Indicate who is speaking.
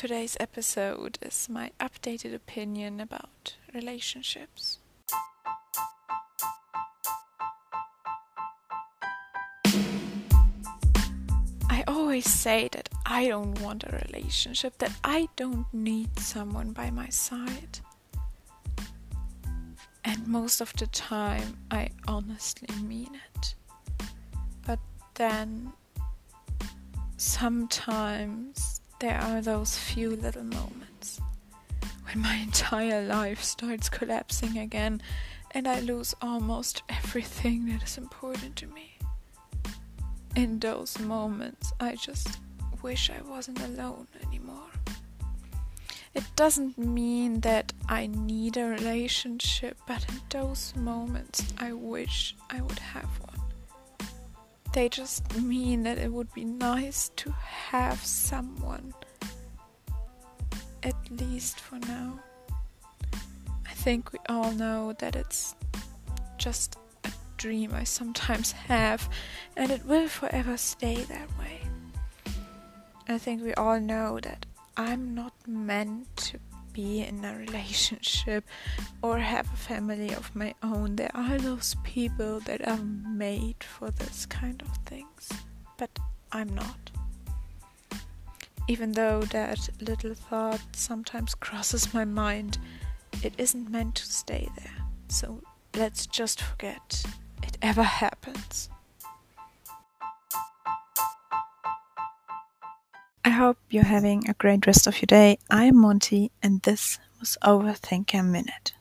Speaker 1: Today's episode is my updated opinion about relationships. I always say that I don't want a relationship, that I don't need someone by my side. And most of the time, I honestly mean it. But then, sometimes there are those few little moments when my entire life starts collapsing again and I lose almost everything that is important to me. In those moments, I just wish I wasn't alone anymore. It doesn't mean that I need a relationship, but in those moments, I wish I would have one. They just mean that it would be nice to have someone, at least for now. I think we all know that it's just a dream I sometimes have, and it will forever stay that way. I think we all know that I'm not meant to be in a relationship or have a family of my own. There are those people that are made for this kind of things, but I'm not. Even though that little thought sometimes crosses my mind, it isn't meant to stay there. So let's just forget it ever happens. I hope you're having a great rest of your day. I'm Monty, and this was Overthinker Minute.